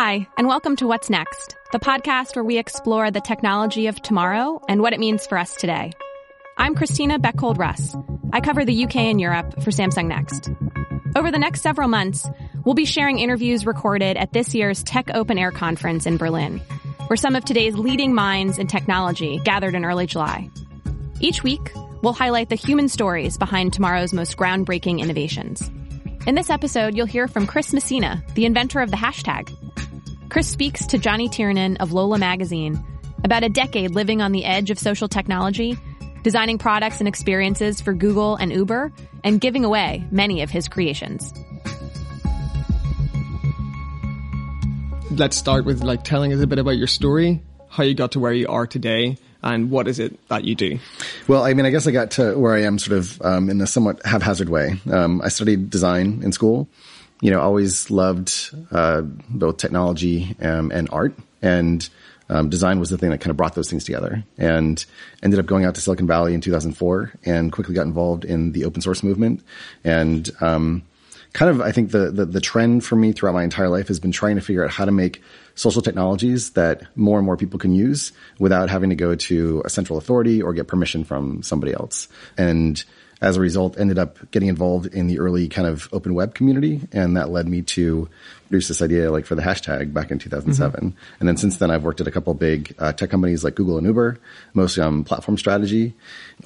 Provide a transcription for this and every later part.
Hi, and welcome to What's Next, the podcast where we explore the technology of tomorrow and what it means for us today. I'm Christina Bechhold Russ. I cover the UK and Europe for Samsung Next. Over the next several months, we'll be sharing interviews recorded at this year's Tech Open Air conference in Berlin, where some of today's leading minds in technology gathered in early July. Each week, we'll highlight the human stories behind tomorrow's most groundbreaking innovations. In this episode, you'll hear from Chris Messina, the inventor of the hashtag. Chris speaks to Jonny Tiernan of Lola Magazine about a decade living on the edge of social technology, designing products and experiences for Google and Uber, and giving away many of his creations. Let's start with like telling us a bit about your story, how you got to where you are today, and what is it that you do? Well, I mean, I guess I got to where I am sort of um, in a somewhat haphazard way. Um, I studied design in school. You know, always loved uh, both technology um, and art, and um, design was the thing that kind of brought those things together. And ended up going out to Silicon Valley in 2004, and quickly got involved in the open source movement, and um, kind of I think the, the the trend for me throughout my entire life has been trying to figure out how to make social technologies that more and more people can use without having to go to a central authority or get permission from somebody else. And as a result, ended up getting involved in the early kind of open web community. And that led me to produce this idea like for the hashtag back in 2007. Mm-hmm. And then since then, I've worked at a couple big uh, tech companies like Google and Uber, mostly on platform strategy.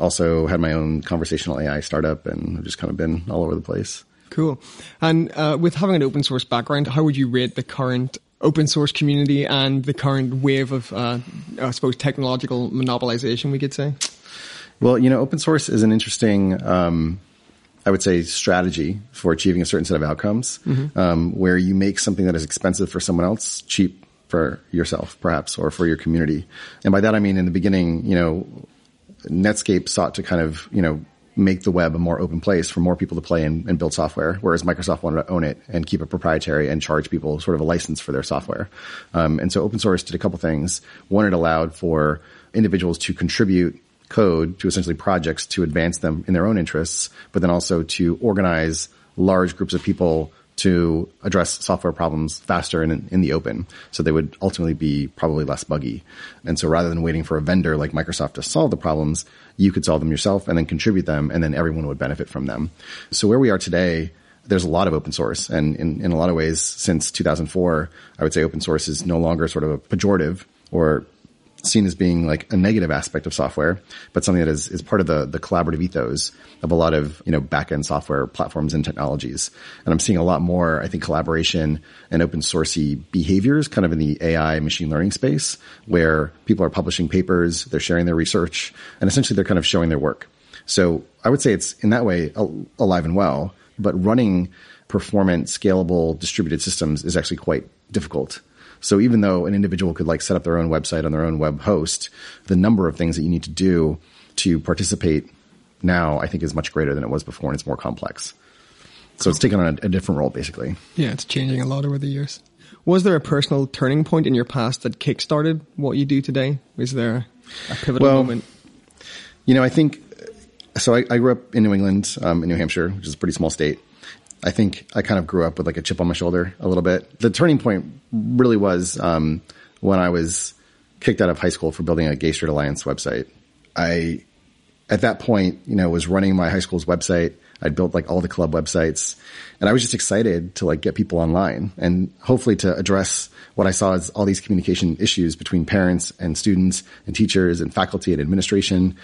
Also had my own conversational AI startup and I've just kind of been all over the place. Cool. And uh, with having an open source background, how would you rate the current open source community and the current wave of, uh, I suppose, technological monopolization, we could say? Well, you know, open source is an interesting, um, I would say, strategy for achieving a certain set of outcomes, mm-hmm. um, where you make something that is expensive for someone else cheap for yourself, perhaps, or for your community. And by that, I mean, in the beginning, you know, Netscape sought to kind of, you know, make the web a more open place for more people to play and, and, build software, whereas Microsoft wanted to own it and keep it proprietary and charge people sort of a license for their software. Um, and so open source did a couple things. One, it allowed for individuals to contribute code to essentially projects to advance them in their own interests, but then also to organize large groups of people to address software problems faster and in, in, the open. So they would ultimately be probably less buggy. And so rather than waiting for a vendor like Microsoft to solve the problems, you could solve them yourself and then contribute them and then everyone would benefit from them. So where we are today, there's a lot of open source and in, in a lot of ways since 2004, I would say open source is no longer sort of a pejorative or seen as being like a negative aspect of software, but something that is, is part of the, the collaborative ethos of a lot of, you know, back-end software platforms and technologies. And I'm seeing a lot more, I think, collaboration and open sourcey behaviors kind of in the AI machine learning space where people are publishing papers, they're sharing their research, and essentially they're kind of showing their work. So I would say it's in that way alive and well, but running performant, scalable, distributed systems is actually quite difficult. So even though an individual could like set up their own website on their own web host, the number of things that you need to do to participate now, I think is much greater than it was before and it's more complex. So it's taken on a, a different role basically. Yeah, it's changing a lot over the years. Was there a personal turning point in your past that kickstarted what you do today? Was there a pivotal well, moment? You know, I think so. I, I grew up in New England, um, in New Hampshire, which is a pretty small state. I think I kind of grew up with like a chip on my shoulder a little bit. The turning point really was um, when I was kicked out of high school for building a Gay Straight Alliance website. I, at that point, you know, was running my high school's website. I'd built like all the club websites and I was just excited to like get people online and hopefully to address what I saw as all these communication issues between parents and students and teachers and faculty and administration.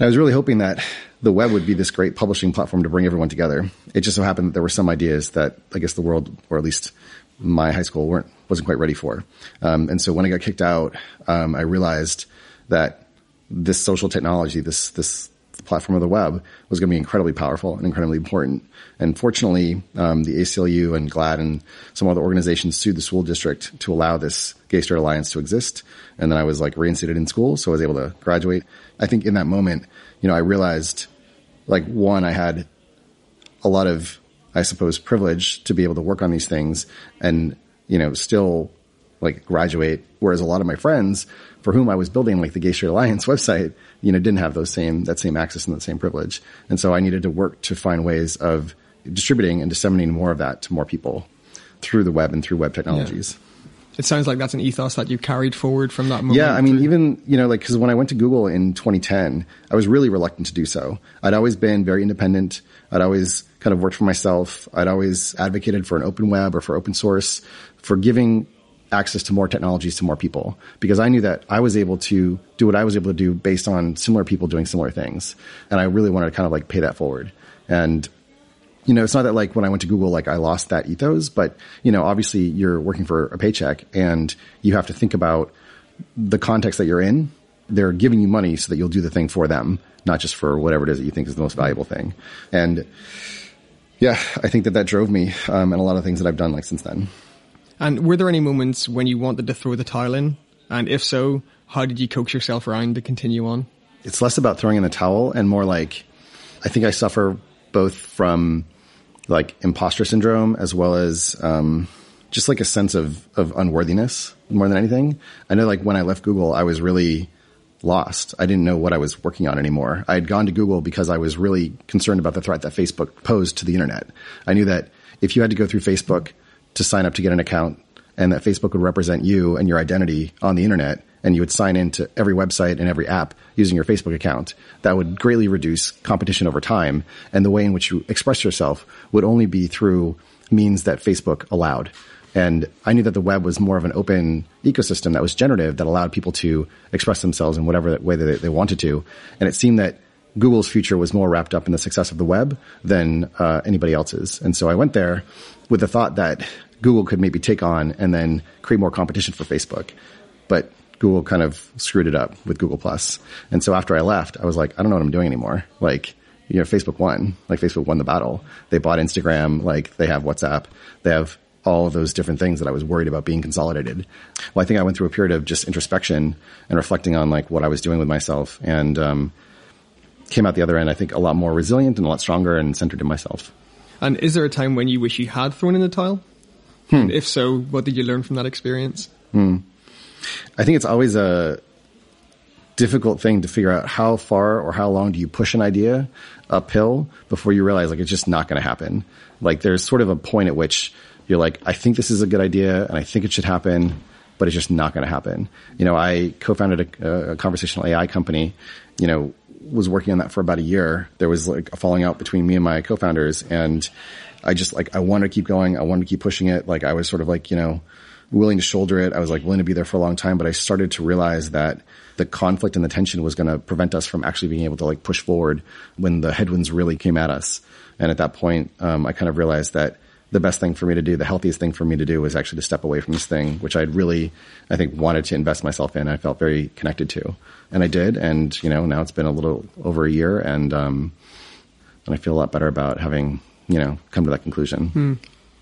I was really hoping that the web would be this great publishing platform to bring everyone together. It just so happened that there were some ideas that I guess the world, or at least my high school, weren't wasn't quite ready for. Um, and so when I got kicked out, um, I realized that this social technology, this this platform of the web, was going to be incredibly powerful and incredibly important. And fortunately, um, the ACLU and GLAAD and some other organizations sued the school district to allow this Gay Straight Alliance to exist. And then I was like reinstated in school, so I was able to graduate. I think in that moment, you know, I realized like one, I had a lot of, I suppose, privilege to be able to work on these things and, you know, still like graduate. Whereas a lot of my friends for whom I was building like the Gay Straight Alliance website, you know, didn't have those same, that same access and that same privilege. And so I needed to work to find ways of distributing and disseminating more of that to more people. through the web and through web technologies. Yeah. It sounds like that's an ethos that you carried forward from that moment. Yeah, I mean, even you know, like because when I went to Google in 2010, I was really reluctant to do so. I'd always been very independent. I'd always kind of worked for myself. I'd always advocated for an open web or for open source, for giving access to more technologies to more people because I knew that I was able to do what I was able to do based on similar people doing similar things. And I really wanted to kind of like pay that forward. And you know, it's not that like when I went to Google, like I lost that ethos, but you know, obviously you're working for a paycheck and you have to think about the context that you're in. They're giving you money so that you'll do the thing for them, not just for whatever it is that you think is the most valuable thing. And yeah, I think that that drove me, um, and a lot of things that I've done like since then. And were there any moments when you wanted to throw the towel in? And if so, how did you coax yourself around to continue on? It's less about throwing in the towel and more like, I think I suffer both from like imposter syndrome as well as um, just like a sense of of unworthiness more than anything. I know like when I left Google, I was really lost. I didn't know what I was working on anymore. I had gone to Google because I was really concerned about the threat that Facebook posed to the internet. I knew that if you had to go through Facebook to sign up to get an account and that Facebook would represent you and your identity on the internet, and you would sign into every website and every app using your Facebook account, that would greatly reduce competition over time. And the way in which you express yourself would only be through means that Facebook allowed. And I knew that the web was more of an open ecosystem that was generative that allowed people to express themselves in whatever way they, they wanted to. And it seemed that Google's future was more wrapped up in the success of the web than uh, anybody else's. And so I went there with the thought that Google could maybe take on and then create more competition for Facebook. But Google kind of screwed it up with Google Plus. And so after I left, I was like, I don't know what I'm doing anymore. Like, you know, Facebook won. Like Facebook won the battle. They bought Instagram. Like they have WhatsApp. They have all of those different things that I was worried about being consolidated. Well, I think I went through a period of just introspection and reflecting on like what I was doing with myself and, um, came out the other end, I think a lot more resilient and a lot stronger and centered in myself. And is there a time when you wish you had thrown in the towel? Hmm. if so, what did you learn from that experience? Hmm. I think it's always a difficult thing to figure out how far or how long do you push an idea uphill before you realize like it's just not going to happen. Like there's sort of a point at which you're like, I think this is a good idea and I think it should happen, but it's just not going to happen. You know, I co-founded a, a conversational AI company, you know, was working on that for about a year. There was like a falling out between me and my co-founders and I just like, I wanted to keep going. I wanted to keep pushing it. Like I was sort of like, you know, willing to shoulder it. I was like willing to be there for a long time, but I started to realize that the conflict and the tension was going to prevent us from actually being able to like push forward when the headwinds really came at us. And at that point, um, I kind of realized that the best thing for me to do, the healthiest thing for me to do was actually to step away from this thing, which I'd really, I think, wanted to invest myself in. I felt very connected to, and I did. And you know, now it's been a little over a year, and um, and I feel a lot better about having you know come to that conclusion. Hmm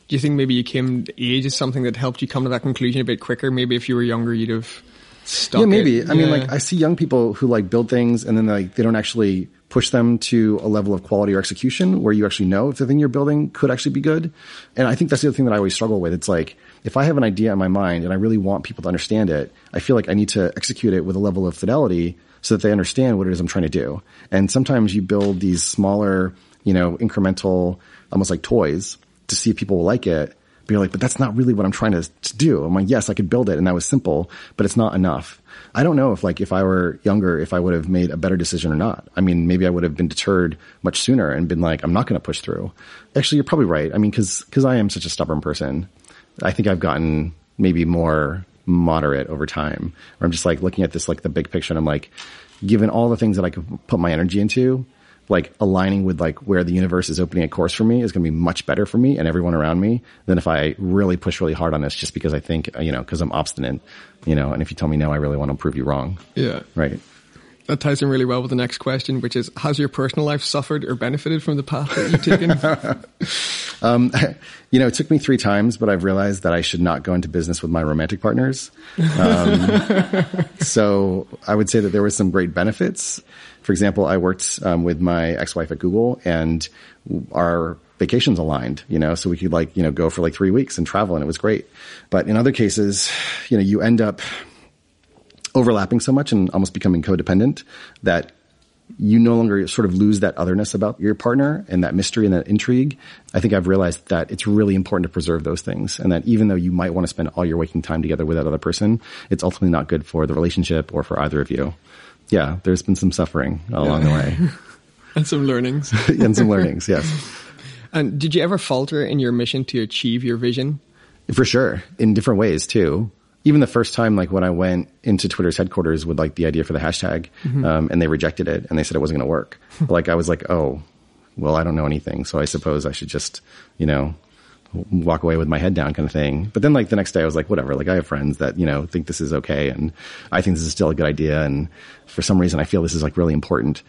do you think maybe you came age is something that helped you come to that conclusion a bit quicker? Maybe if you were younger, you'd have stuck. Yeah, maybe. It. I yeah. mean, like I see young people who like build things and then like they don't actually push them to a level of quality or execution where you actually know if the thing you're building could actually be good. And I think that's the other thing that I always struggle with. It's like if I have an idea in my mind and I really want people to understand it, I feel like I need to execute it with a level of fidelity so that they understand what it is I'm trying to do. And sometimes you build these smaller, you know, incremental, almost like toys to see if people will like it but you're like, but that's not really what I'm trying to, to do. I'm like, yes, I could build it and that was simple, but it's not enough. I don't know if like if I were younger, if I would have made a better decision or not. I mean, maybe I would have been deterred much sooner and been like, I'm not going to push through. Actually, you're probably right. I mean, cause, cause I am such a stubborn person. I think I've gotten maybe more moderate over time where I'm just like looking at this, like the big picture and I'm like, given all the things that I could put my energy into, like aligning with like where the universe is opening a course for me is going to be much better for me and everyone around me than if I really push really hard on this just because I think, you know, cause I'm obstinate, you know, and if you tell me no, I really want to prove you wrong. Yeah. Right. That ties in really well with the next question, which is, has your personal life suffered or benefited from the path that you've taken? um, you know, it took me three times, but I've realized that I should not go into business with my romantic partners. Um, so I would say that there were some great benefits. For example, I worked um, with my ex-wife at Google and our vacations aligned, you know, so we could like, you know, go for like three weeks and travel and it was great. But in other cases, you know, you end up overlapping so much and almost becoming codependent that you no longer sort of lose that otherness about your partner and that mystery and that intrigue. I think I've realized that it's really important to preserve those things and that even though you might want to spend all your waking time together with that other person, it's ultimately not good for the relationship or for either of you. Yeah, there's been some suffering along the way. and some learnings. and some learnings, yes. And did you ever falter in your mission to achieve your vision? For sure. In different ways too even the first time, like when I went into Twitter's headquarters with like the idea for the hashtag, mm-hmm. um, and they rejected it and they said it wasn't going to work. like I was like, oh, well, I don't know anything, so I suppose I should just, you know, walk away with my head down kind of thing. But then like the next day I was like, whatever, like I have friends that, you know, think this is okay and I think this is still a good idea. And for some reason I feel this is like really important.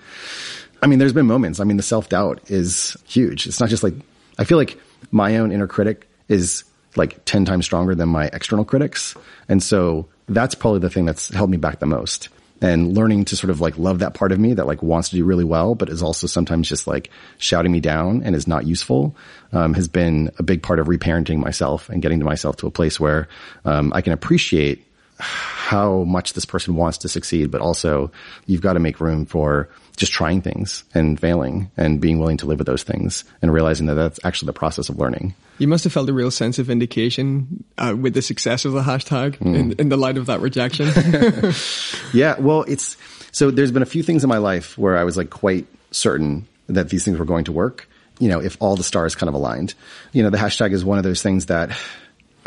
I mean, there's been moments. I mean, the self doubt is huge. It's not just like, I feel like my own inner critic is like 10 times stronger than my external critics. And so that's probably the thing that's held me back the most. And learning to sort of like love that part of me that like wants to do really well, but is also sometimes just like shouting me down and is not useful, um, has been a big part of reparenting myself and getting to myself to a place where, um, I can appreciate how much this person wants to succeed, but also you've got to make room for just trying things and failing and being willing to live with those things and realizing that that's actually the process of learning. You must have felt a real sense of vindication uh, with the success of the hashtag mm. in, in the light of that rejection. yeah, well, it's so there's been a few things in my life where I was like quite certain that these things were going to work. You know, if all the stars kind of aligned. You know, the hashtag is one of those things that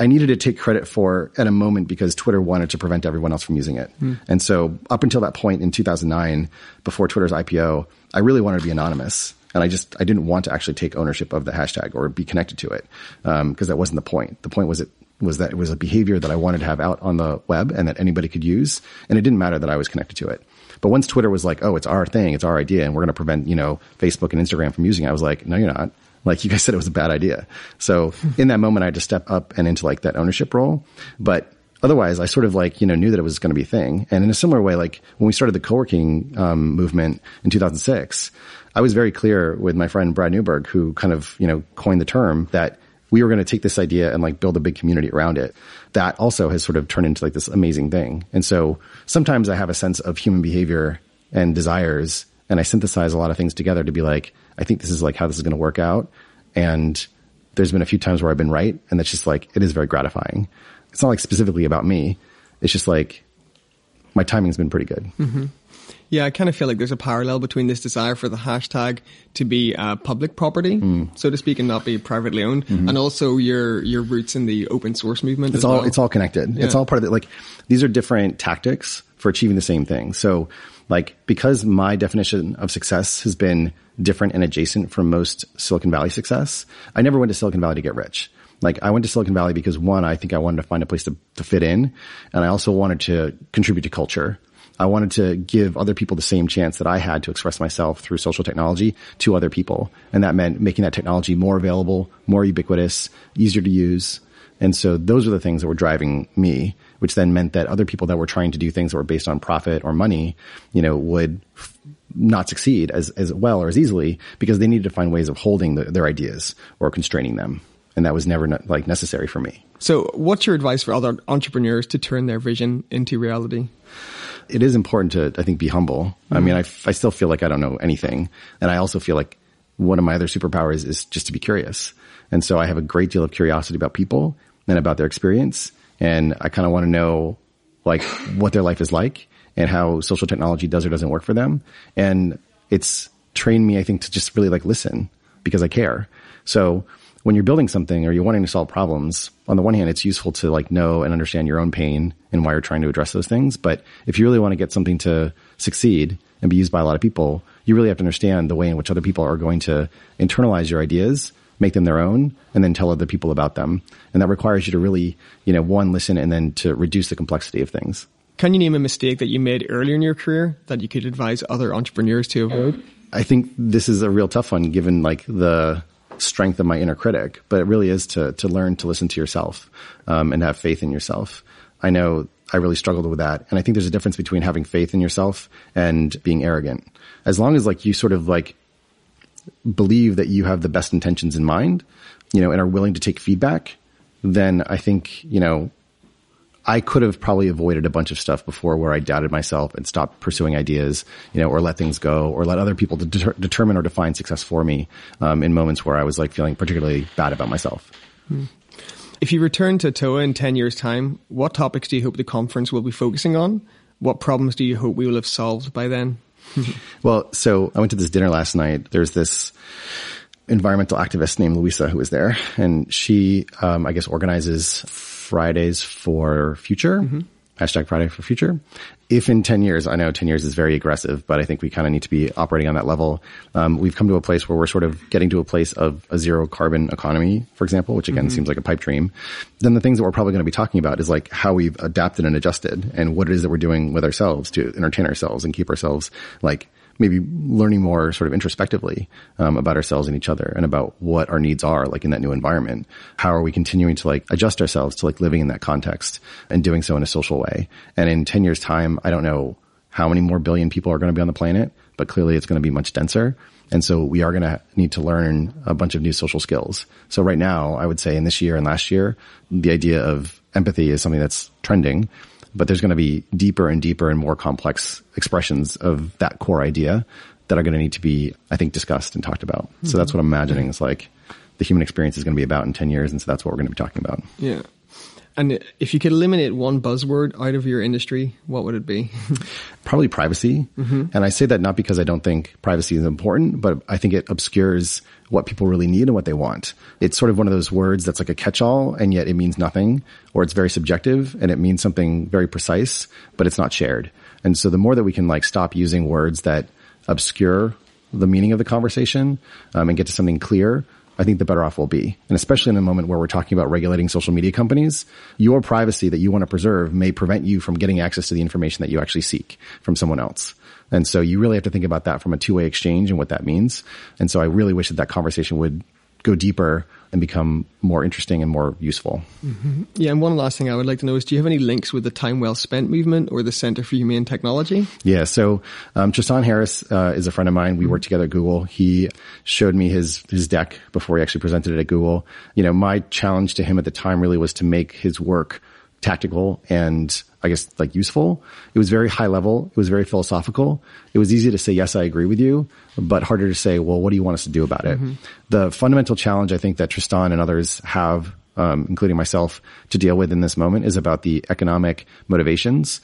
I needed to take credit for at a moment because Twitter wanted to prevent everyone else from using it. Mm. And so up until that point in 2009, before Twitter's IPO, I really wanted to be anonymous. And I just, I didn't want to actually take ownership of the hashtag or be connected to it. Um, cause that wasn't the point. The point was it was that it was a behavior that I wanted to have out on the web and that anybody could use. And it didn't matter that I was connected to it. But once Twitter was like, oh, it's our thing, it's our idea, and we're going to prevent, you know, Facebook and Instagram from using it, I was like, no, you're not. Like you guys said, it was a bad idea. So in that moment, I had to step up and into like that ownership role. But otherwise, I sort of like, you know, knew that it was going to be a thing. And in a similar way, like when we started the co-working um, movement in 2006, I was very clear with my friend Brad Neuberg, who kind of, you know, coined the term that we were going to take this idea and like build a big community around it. That also has sort of turned into like this amazing thing. And so sometimes I have a sense of human behavior and desires and I synthesize a lot of things together to be like, I think this is like how this is going to work out. And there's been a few times where I've been right. And that's just like, it is very gratifying. It's not like specifically about me. It's just like my timing's been pretty good. Mm-hmm. Yeah, I kind of feel like there's a parallel between this desire for the hashtag to be uh, public property, mm. so to speak, and not be privately owned, mm-hmm. and also your your roots in the open source movement. It's all well. it's all connected. Yeah. It's all part of it. Like these are different tactics for achieving the same thing. So, like because my definition of success has been different and adjacent from most Silicon Valley success. I never went to Silicon Valley to get rich. Like I went to Silicon Valley because one, I think I wanted to find a place to, to fit in. And I also wanted to contribute to culture. I wanted to give other people the same chance that I had to express myself through social technology to other people. And that meant making that technology more available, more ubiquitous, easier to use. And so those are the things that were driving me, which then meant that other people that were trying to do things that were based on profit or money, you know, would not succeed as, as well or as easily because they needed to find ways of holding the, their ideas or constraining them. And that was never like necessary for me. So what's your advice for other entrepreneurs to turn their vision into reality? It is important to, I think, be humble. Mm-hmm. I mean, I, I still feel like I don't know anything. And I also feel like one of my other superpowers is just to be curious. And so I have a great deal of curiosity about people and about their experience. And I kind of want to know like what their life is like and how social technology does or doesn't work for them. And it's trained me, I think, to just really like listen because I care. So when you're building something or you're wanting to solve problems, on the one hand, it's useful to like know and understand your own pain and why you're trying to address those things. But if you really want to get something to succeed and be used by a lot of people, you really have to understand the way in which other people are going to internalize your ideas, make them their own, and then tell other people about them. And that requires you to really, you know, one, listen and then to reduce the complexity of things. Can you name a mistake that you made earlier in your career that you could advise other entrepreneurs to avoid? I think this is a real tough one given like the strength of my inner critic, but it really is to, to learn to listen to yourself, um, and have faith in yourself. I know I really struggled with that. And I think there's a difference between having faith in yourself and being arrogant. As long as like you sort of like believe that you have the best intentions in mind, you know, and are willing to take feedback, then I think, you know, I could have probably avoided a bunch of stuff before where I doubted myself and stopped pursuing ideas, you know, or let things go or let other people deter- determine or define success for me, um, in moments where I was like feeling particularly bad about myself. Hmm. If you return to TOA in 10 years time, what topics do you hope the conference will be focusing on? What problems do you hope we will have solved by then? well, so I went to this dinner last night. There's this environmental activist named Louisa who was there and she, um, I guess organizes Fridays for Future. Mm-hmm. Hashtag Friday for Future. If in 10 years, I know 10 years is very aggressive, but I think we kind of need to be operating on that level. Um, we've come to a place where we're sort of getting to a place of a zero carbon economy, for example, which again mm-hmm. seems like a pipe dream. Then the things that we're probably going to be talking about is like how we've adapted and adjusted and what it is that we're doing with ourselves to entertain ourselves and keep ourselves like maybe learning more sort of introspectively um, about ourselves and each other and about what our needs are like in that new environment. How are we continuing to like adjust ourselves to like living in that context and doing so in a social way? And in 10 years time i don't know how many more billion people are going to be on the planet but clearly it's going to be much denser. And so we are going to need to learn a bunch of new social skills. So right now, I would say in this year and last year, the idea of empathy is something that's trending but there's going to be deeper and deeper and more complex expressions of that core idea that are going to need to be, I think, discussed and talked about. Mm-hmm. So that's what I'm imagining is like the human experience is going to be about in 10 years. And so that's what we're going to be talking about. Yeah. And if you could eliminate one buzzword out of your industry, what would it be? Probably privacy. Mm-hmm. And I say that not because I don't think privacy is important, but I think it obscures what people really need and what they want. It's sort of one of those words that's like a catch-all and yet it means nothing or it's very subjective and it means something very precise, but it's not shared. And so the more that we can like stop using words that obscure the meaning of the conversation um, and get to something clear, I think the better off we'll be. And especially in a moment where we're talking about regulating social media companies, your privacy that you want to preserve may prevent you from getting access to the information that you actually seek from someone else. And so you really have to think about that from a two-way exchange and what that means. And so I really wish that that conversation would go deeper and become more interesting and more useful. Mm-hmm. Yeah, and one last thing I would like to know is, do you have any links with the Time Well Spent movement or the Center for Humane Technology? Yeah, so um, Tristan Harris uh, is a friend of mine. We mm-hmm. worked together at Google. He showed me his his deck before he actually presented it at Google. You know, my challenge to him at the time really was to make his work tactical and I guess like useful. It was very high level. It was very philosophical. It was easy to say, yes, I agree with you, but harder to say, well, what do you want us to do about it? Mm-hmm. The fundamental challenge I think that Tristan and others have, um, including myself, to deal with in this moment is about the economic motivations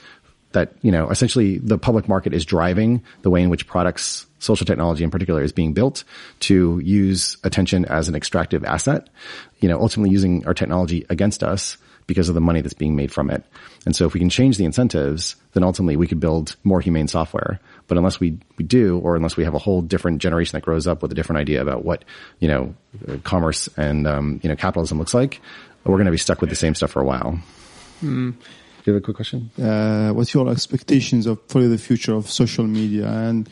that, you know, essentially the public market is driving the way in which products, social technology in particular is being built to use attention as an extractive asset, you know, ultimately using our technology against us because of the money that's being made from it. And so if we can change the incentives, then ultimately we could build more humane software. But unless we, we do, or unless we have a whole different generation that grows up with a different idea about what, you know, commerce and, um, you know, capitalism looks like, we're going to be stuck with the same stuff for a while. Hmm. Do you have a quick question? Uh, what's your expectations of for the future of social media? And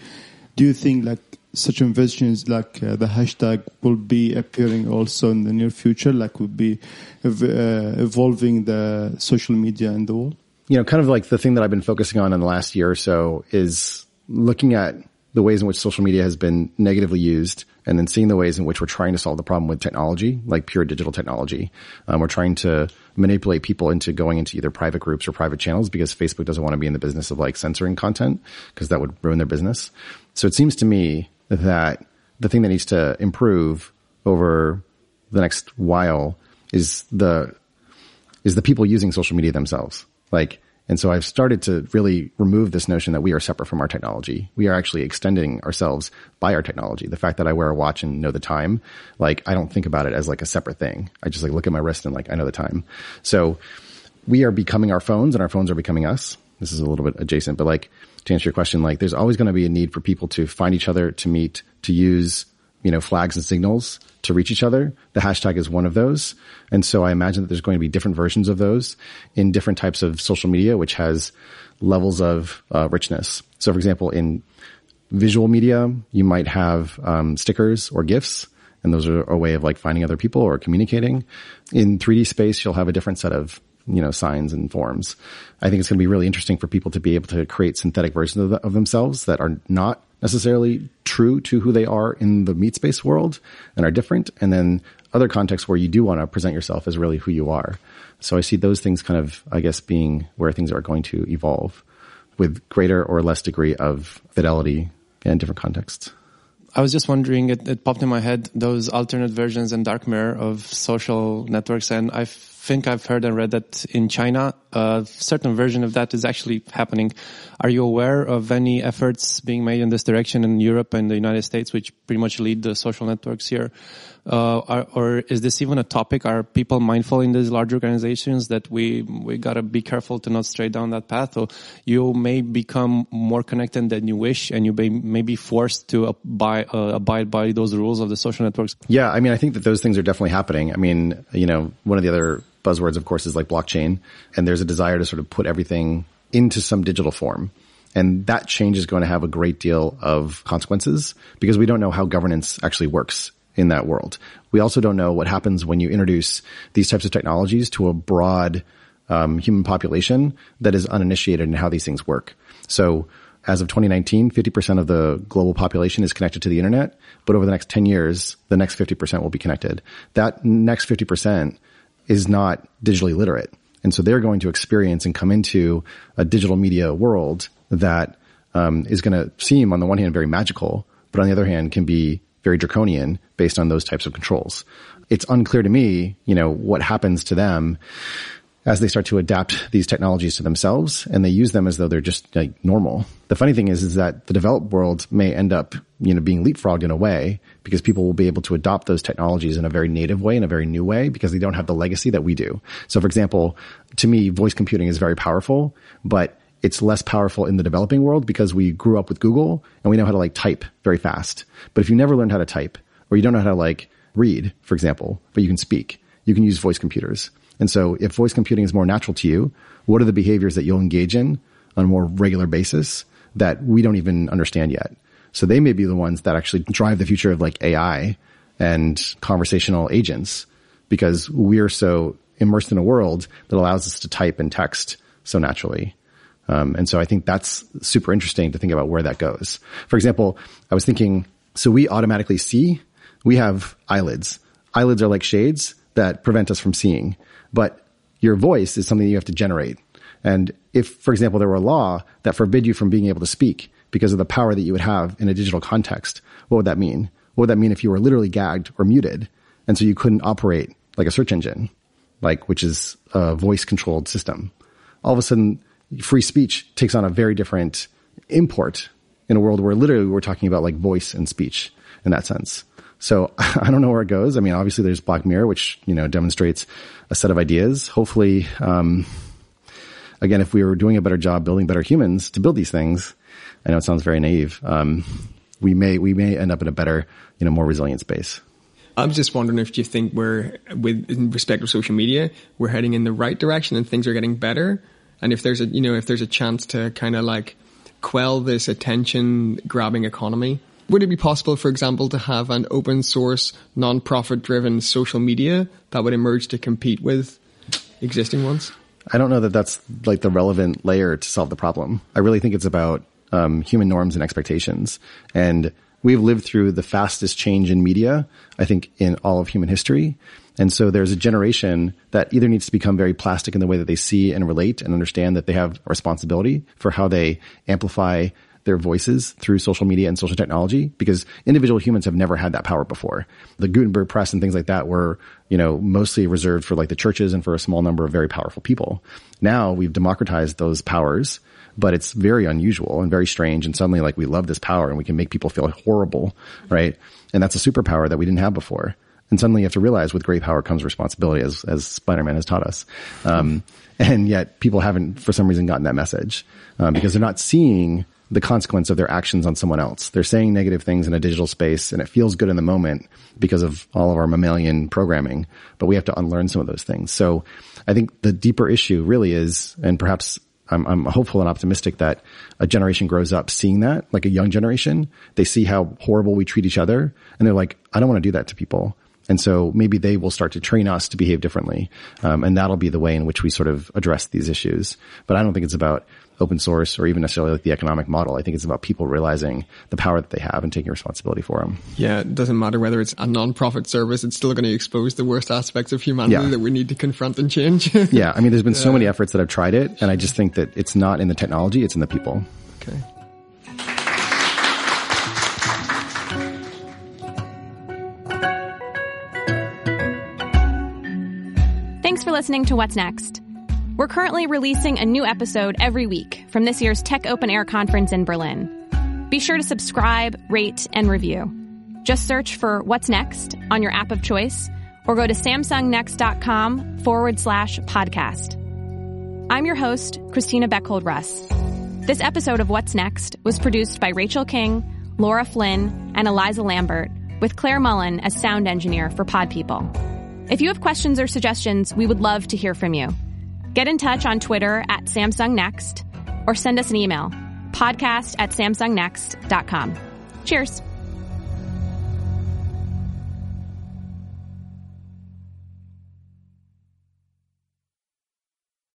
do you think like such inventions like uh, the hashtag will be appearing also in the near future, like will be ev- uh, evolving the social media in the world? You know, kind of like the thing that I've been focusing on in the last year or so is looking at the ways in which social media has been negatively used and then seeing the ways in which we're trying to solve the problem with technology, like pure digital technology. Um, we're trying to manipulate people into going into either private groups or private channels because Facebook doesn't want to be in the business of like censoring content because that would ruin their business. So it seems to me that the thing that needs to improve over the next while is the is the people using social media themselves. Like, and so I've started to really remove this notion that we are separate from our technology. We are actually extending ourselves by our technology. The fact that I wear a watch and know the time, like I don't think about it as like a separate thing. I just like look at my wrist and like I know the time. So we are becoming our phones and our phones are becoming us. This is a little bit adjacent, but like to answer your question, like there's always going to be a need for people to find each other, to meet, to use, you know, flags and signals to reach each other. The hashtag is one of those. And so I imagine that there's going to be different versions of those in different types of social media, which has levels of uh, richness. So for example, in visual media, you might have um, stickers or GIFs. And those are a way of like finding other people or communicating. In 3D space, you'll have a different set of you know, signs and forms. I think it's going to be really interesting for people to be able to create synthetic versions of, the, of, themselves that are not necessarily true to who they are in the meat space world and are different. And then other contexts where you do want to present yourself as really who you are. So I see those things kind of, I guess, being where things are going to evolve with greater or less degree of fidelity in different contexts. I was just wondering, it, it, popped in my head those alternate versions and dark mirror of social networks, and I think I've heard and read that in China, a certain version of that is actually happening. Are you aware of any efforts being made in this direction in Europe and the United States, which pretty much lead the social networks here? Uh, or is this even a topic? Are people mindful in these large organizations that we we gotta be careful to not stray down that path? Or you may become more connected than you wish, and you may, may be forced to abide, uh, abide by those rules of the social networks. Yeah, I mean, I think that those things are definitely happening. I mean, you know, one of the other buzzwords, of course, is like blockchain, and there's a desire to sort of put everything into some digital form. And that change is going to have a great deal of consequences because we don't know how governance actually works in that world. We also don't know what happens when you introduce these types of technologies to a broad um, human population that is uninitiated in how these things work. So as of 2019, 50% of the global population is connected to the internet, but over the next 10 years, the next 50% will be connected. That next 50% is not digitally literate. And so they're going to experience and come into a digital media world that um, is going to seem on the one hand very magical, but on the other hand can be very draconian based on those types of controls. It's unclear to me, you know, what happens to them as they start to adapt these technologies to themselves and they use them as though they're just like normal. The funny thing is, is that the developed world may end up, you know, being leapfrogged in a way because people will be able to adopt those technologies in a very native way, in a very new way, because they don't have the legacy that we do. So for example, to me, voice computing is very powerful, but it's less powerful in the developing world because we grew up with Google and we know how to like type very fast. But if you never learned how to type or you don't know how to like read, for example, but you can speak, you can use voice computers. And so if voice computing is more natural to you, what are the behaviors that you'll engage in on a more regular basis that we don't even understand yet? So they may be the ones that actually drive the future of like AI and conversational agents because we're so immersed in a world that allows us to type and text so naturally. Um, and so I think that's super interesting to think about where that goes. For example, I was thinking, so we automatically see, we have eyelids. Eyelids are like shades that prevent us from seeing, but your voice is something you have to generate. And if, for example, there were a law that forbid you from being able to speak because of the power that you would have in a digital context, what would that mean? What would that mean if you were literally gagged or muted? And so you couldn't operate like a search engine, like, which is a voice controlled system. All of a sudden, free speech takes on a very different import in a world where literally we're talking about like voice and speech in that sense. So I don't know where it goes. I mean, obviously there's Black Mirror, which, you know, demonstrates a set of ideas. Hopefully, um, again, if we were doing a better job building better humans to build these things, I know it sounds very naive. Um, we may, we may end up in a better, you know, more resilient space. I'm just wondering if you think we're, with in respect of social media, we're heading in the right direction and things are getting better, and if there's a you know if there's a chance to kind of like quell this attention grabbing economy would it be possible for example to have an open source non-profit driven social media that would emerge to compete with existing ones? I don't know that that's like the relevant layer to solve the problem. I really think it's about um, human norms and expectations. And we've lived through the fastest change in media i think in all of human history. And so there's a generation that either needs to become very plastic in the way that they see and relate and understand that they have a responsibility for how they amplify their voices through social media and social technology because individual humans have never had that power before. The Gutenberg press and things like that were, you know, mostly reserved for like the churches and for a small number of very powerful people. Now we've democratized those powers, but it's very unusual and very strange. And suddenly like we love this power and we can make people feel horrible, right? And that's a superpower that we didn't have before. And suddenly you have to realize with great power comes responsibility as, as Spider-Man has taught us. Um, and yet people haven't for some reason gotten that message, um, because they're not seeing the consequence of their actions on someone else. They're saying negative things in a digital space and it feels good in the moment because of all of our mammalian programming, but we have to unlearn some of those things. So I think the deeper issue really is, and perhaps I'm, I'm hopeful and optimistic that a generation grows up seeing that, like a young generation. They see how horrible we treat each other and they're like, I don't want to do that to people And so maybe they will start to train us to behave differently. Um, and that'll be the way in which we sort of address these issues. But I don't think it's about open source or even necessarily like the economic model. I think it's about people realizing the power that they have and taking responsibility for them. Yeah, it doesn't matter whether it's a non-profit service, it's still going to expose the worst aspects of humanity Yeah. that we need to confront and change. Yeah. I mean, there's been so many efforts that have tried it. And I just think that it's not in the technology, it's in the people. okay. Thanks for listening to What's Next. We're currently releasing a new episode every week from this year's Tech Open Air conference in Berlin. Be sure to subscribe, rate, and review. Just search for What's Next on your app of choice or go to samsungnext.com forward slash podcast. I'm your host, Christina Bechhold Russ. This episode of What's Next was produced by Rachel King, Laura Flynn, and Eliza Lambert, with Claire Mullen as sound engineer for Pod People. If you have questions or suggestions, we would love to hear from you. Get in touch on Twitter at Samsung Next or send us an email, podcast at samsungnext.com. Cheers.